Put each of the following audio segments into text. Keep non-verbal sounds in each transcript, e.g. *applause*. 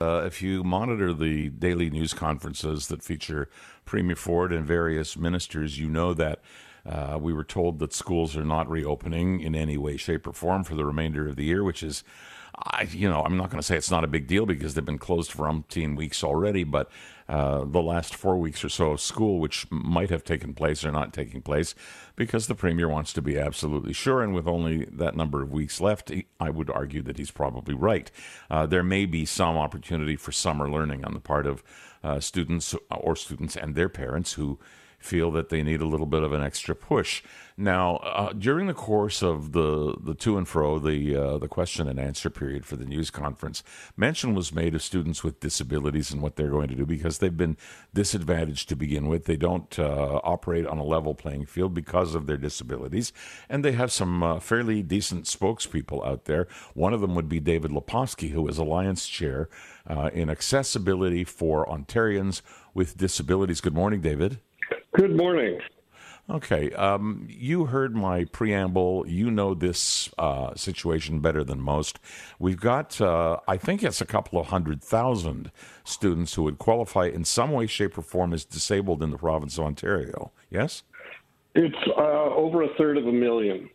Uh, if you monitor the daily news conferences that feature Premier Ford and various ministers, you know that uh, we were told that schools are not reopening in any way, shape, or form for the remainder of the year, which is I, you know, I'm not going to say it's not a big deal because they've been closed for umpteen weeks already, but uh, the last four weeks or so of school, which might have taken place or not taking place, because the premier wants to be absolutely sure. And with only that number of weeks left, I would argue that he's probably right. Uh, there may be some opportunity for summer learning on the part of uh, students or students and their parents who feel that they need a little bit of an extra push. Now, uh, during the course of the, the to and fro, the uh, the question and answer period for the news conference, mention was made of students with disabilities and what they're going to do because they've been disadvantaged to begin with. They don't uh, operate on a level playing field because of their disabilities, and they have some uh, fairly decent spokespeople out there. One of them would be David Lepofsky, who is Alliance Chair uh, in Accessibility for Ontarians with Disabilities. Good morning, David. Good morning. Okay, um, you heard my preamble. You know this uh, situation better than most. We've got, uh, I think it's a couple of hundred thousand students who would qualify in some way, shape, or form as disabled in the province of Ontario. Yes? It's uh, over a third of a million.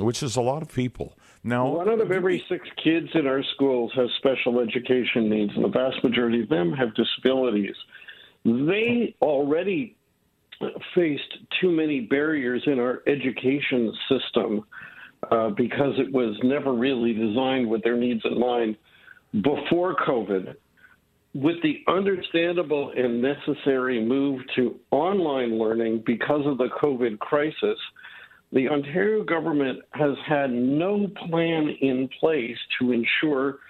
Which is a lot of people. Now, one out of every six kids in our schools has special education needs, and the vast majority of them have disabilities. They already faced too many barriers in our education system uh, because it was never really designed with their needs in mind before COVID. With the understandable and necessary move to online learning because of the COVID crisis, the Ontario government has had no plan in place to ensure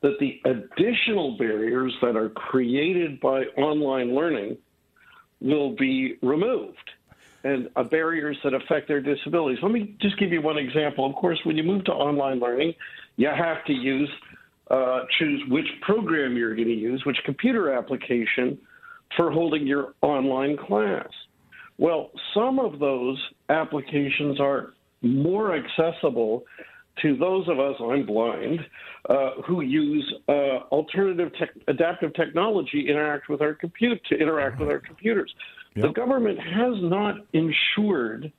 that the additional barriers that are created by online learning will be removed and uh, barriers that affect their disabilities. Let me just give you one example. Of course, when you move to online learning, you have to use uh, choose which program you're going to use, which computer application for holding your online class. Well, some of those applications are more accessible to those of us, I'm blind, uh, who use uh, alternative adaptive technology interact with our compute to interact with our computers. Yep. The government has not ensured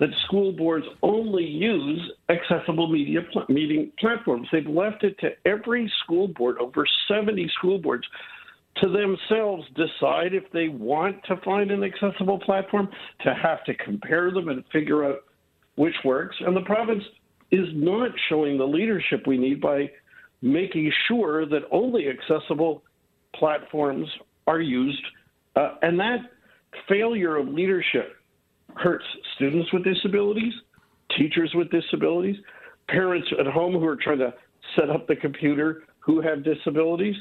that school boards only use accessible media pl- meeting platforms. They've left it to every school board, over 70 school boards, to themselves decide if they want to find an accessible platform, to have to compare them and figure out which works. And the province is not showing the leadership we need by making sure that only accessible platforms are used. Uh, and that failure of leadership hurts students with disabilities, teachers with disabilities, parents at home who are trying to set up the computer who have disabilities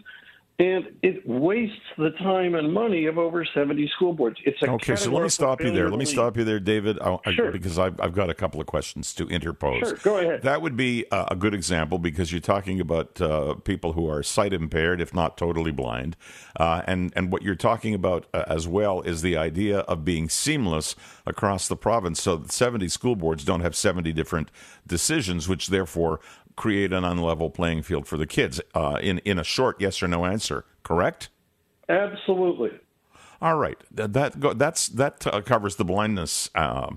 and it wastes the time and money of over 70 school boards. It's okay. So let me stop you there. Let me stop you there, David, I, sure. because I've, I've, got a couple of questions to interpose. Sure, go ahead. That would be a good example because you're talking about uh, people who are sight impaired, if not totally blind, uh, and and what you're talking about uh, as well is the idea of being seamless across the province. So 70 school boards don't have 70 different decisions, which therefore create an unlevel playing field for the kids uh, in in a short yes or no answer. Correct? Absolutely. All right, that, that that's that uh, covers the blindness uh,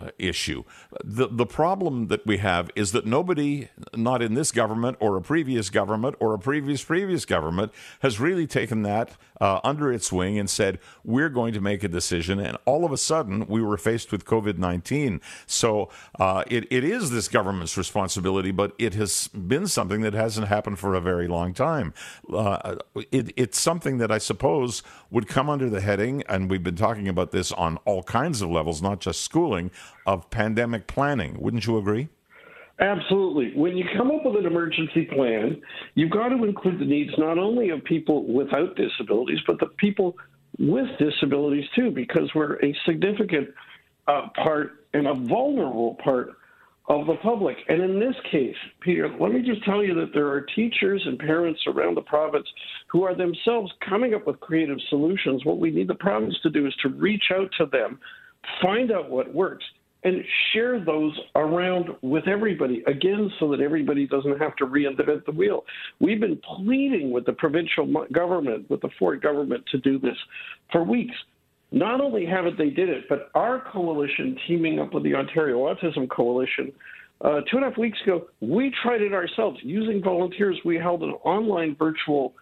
uh, issue. The the problem that we have is that nobody, not in this government or a previous government or a previous previous government, has really taken that uh, under its wing and said we're going to make a decision. And all of a sudden, we were faced with COVID nineteen. So uh, it it is this government's responsibility, but it has been something that hasn't happened for a very long time. Uh, it, it's something that I suppose would come under the heading, and we've been talking about this on all kinds of levels, not just schooling of pandemic planning. Wouldn't you agree? Absolutely. When you come up with an emergency plan, you've got to include the needs not only of people without disabilities, but the people with disabilities too, because we're a significant uh, part and a vulnerable part of the public. And in this case, Peter, let me just tell you that there are teachers and parents around the province who are themselves coming up with creative solutions. What we need the province to do is to reach out to them, find out what works, and share those around with everybody, again, so that everybody doesn't have to reinvent the wheel. We've been pleading with the provincial government, with the Ford government, to do this for weeks. Not only haven't they did it, but our coalition, teaming up with the Ontario Autism Coalition, uh, two and a half weeks ago, we tried it ourselves. Using volunteers, we held an online virtual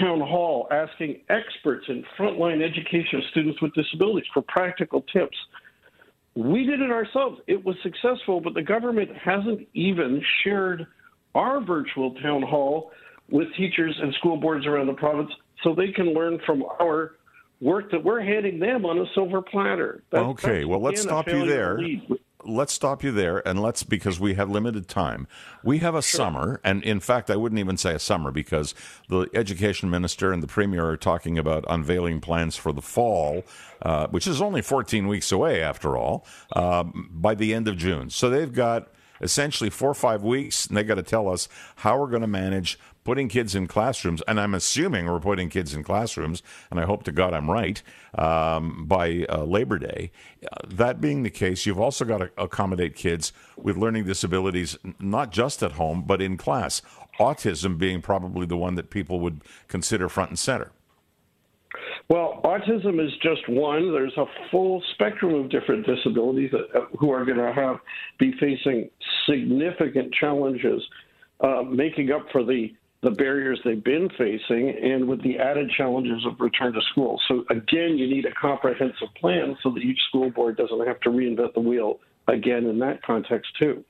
town hall asking experts in frontline education of students with disabilities for practical tips we did it ourselves. It was successful, but the government hasn't even shared our virtual town hall with teachers and school boards around the province so they can learn from our work that we're handing them on a silver platter. That, okay, well, let's stop you there let's stop you there and let's because we have limited time. We have a sure. summer, and in fact, I wouldn't even say a summer because the education minister and the premier are talking about unveiling plans for the fall, uh, which is only 14 weeks away after all, uh, by the end of June. So they've got essentially four or five weeks, and they got to tell us how we're going to manage putting kids in classrooms, and I'm assuming we're putting kids in classrooms, and I hope to God I'm right, um, by uh, Labor Day. That being the case, you've also got to accommodate kids with learning disabilities, not just at home, but in class. Autism being probably the one that people would consider front and center. Well, autism is just one. There's a full spectrum of different disabilities that, uh, who are going to have be facing significant challenges, uh, making up for the the barriers they've been facing and with the added challenges of return to school. So, again, you need a comprehensive plan so that each school board doesn't have to reinvent the wheel again in that context, too.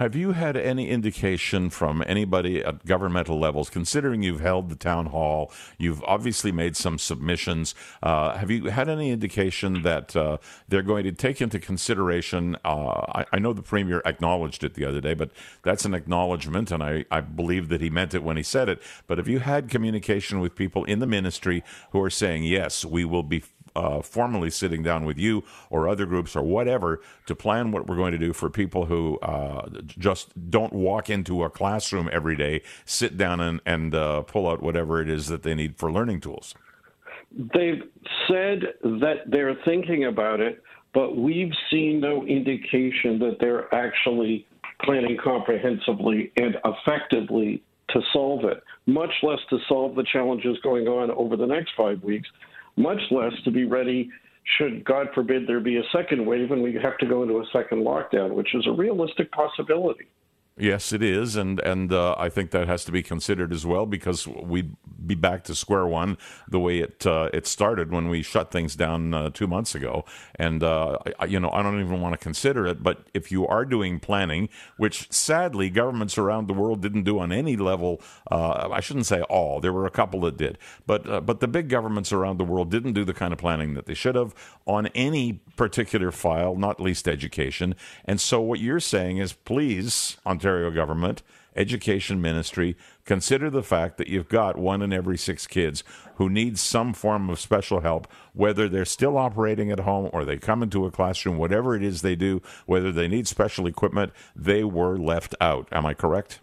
Have you had any indication from anybody at governmental levels, considering you've held the town hall, you've obviously made some submissions? Uh, have you had any indication that uh, they're going to take into consideration? Uh, I, I, know the premier acknowledged it the other day, but that's an acknowledgement, and I, I believe that he meant it when he said it. But have you had communication with people in the ministry who are saying, yes, we will be uh, formally sitting down with you or other groups or whatever to plan what we're going to do for people who uh, just don't walk into a classroom every day, sit down and, and uh, pull out whatever it is that they need for learning tools. They've said that they're thinking about it, but we've seen no indication that they're actually planning comprehensively and effectively to solve it, much less to solve the challenges going on over the next five weeks much less to be ready should, God forbid, there be a second wave and we have to go into a second lockdown, which is a realistic possibility. Yes, it is, and and uh, I think that has to be considered as well because we'd be back to square one the way it uh, it started when we shut things down uh, two months ago. And uh, I, you know, I don't even want to consider it. But if you are doing planning, which sadly governments around the world didn't do on any level, uh, I shouldn't say all. There were a couple that did, but uh, but the big governments around the world didn't do the kind of planning that they should have on any particular file, not least education. And so what you're saying is, please, Ontario Ontario government, education ministry, consider the fact that you've got one in every six kids who needs some form of special help, whether they're still operating at home or they come into a classroom, whatever it is they do, whether they need special equipment, they were left out. Am I correct?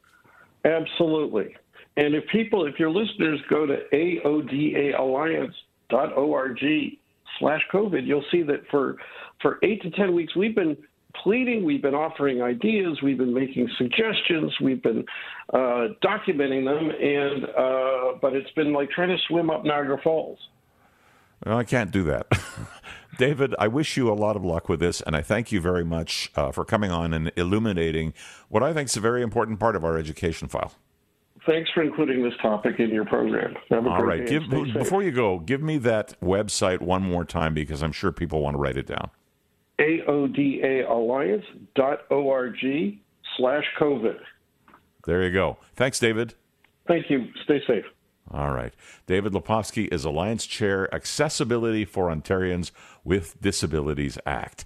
Absolutely. And if people, if your listeners go to aodaalliance.org slash COVID, you'll see that for, for eight to 10 weeks, we've been pleading, we've been offering ideas, we've been making suggestions, we've been uh, documenting them, and uh, but it's been like trying to swim up Niagara Falls. Well, I can't do that. *laughs* David, I wish you a lot of luck with this, and I thank you very much uh, for coming on and illuminating what I think is a very important part of our education file. Thanks for including this topic in your program. All right. Give, before you go, give me that website one more time because I'm sure people want to write it down aodaalliance.org slash COVID. There you go. Thanks, David. Thank you. Stay safe. All right. David Lepofsky is Alliance Chair, Accessibility for Ontarians with Disabilities Act.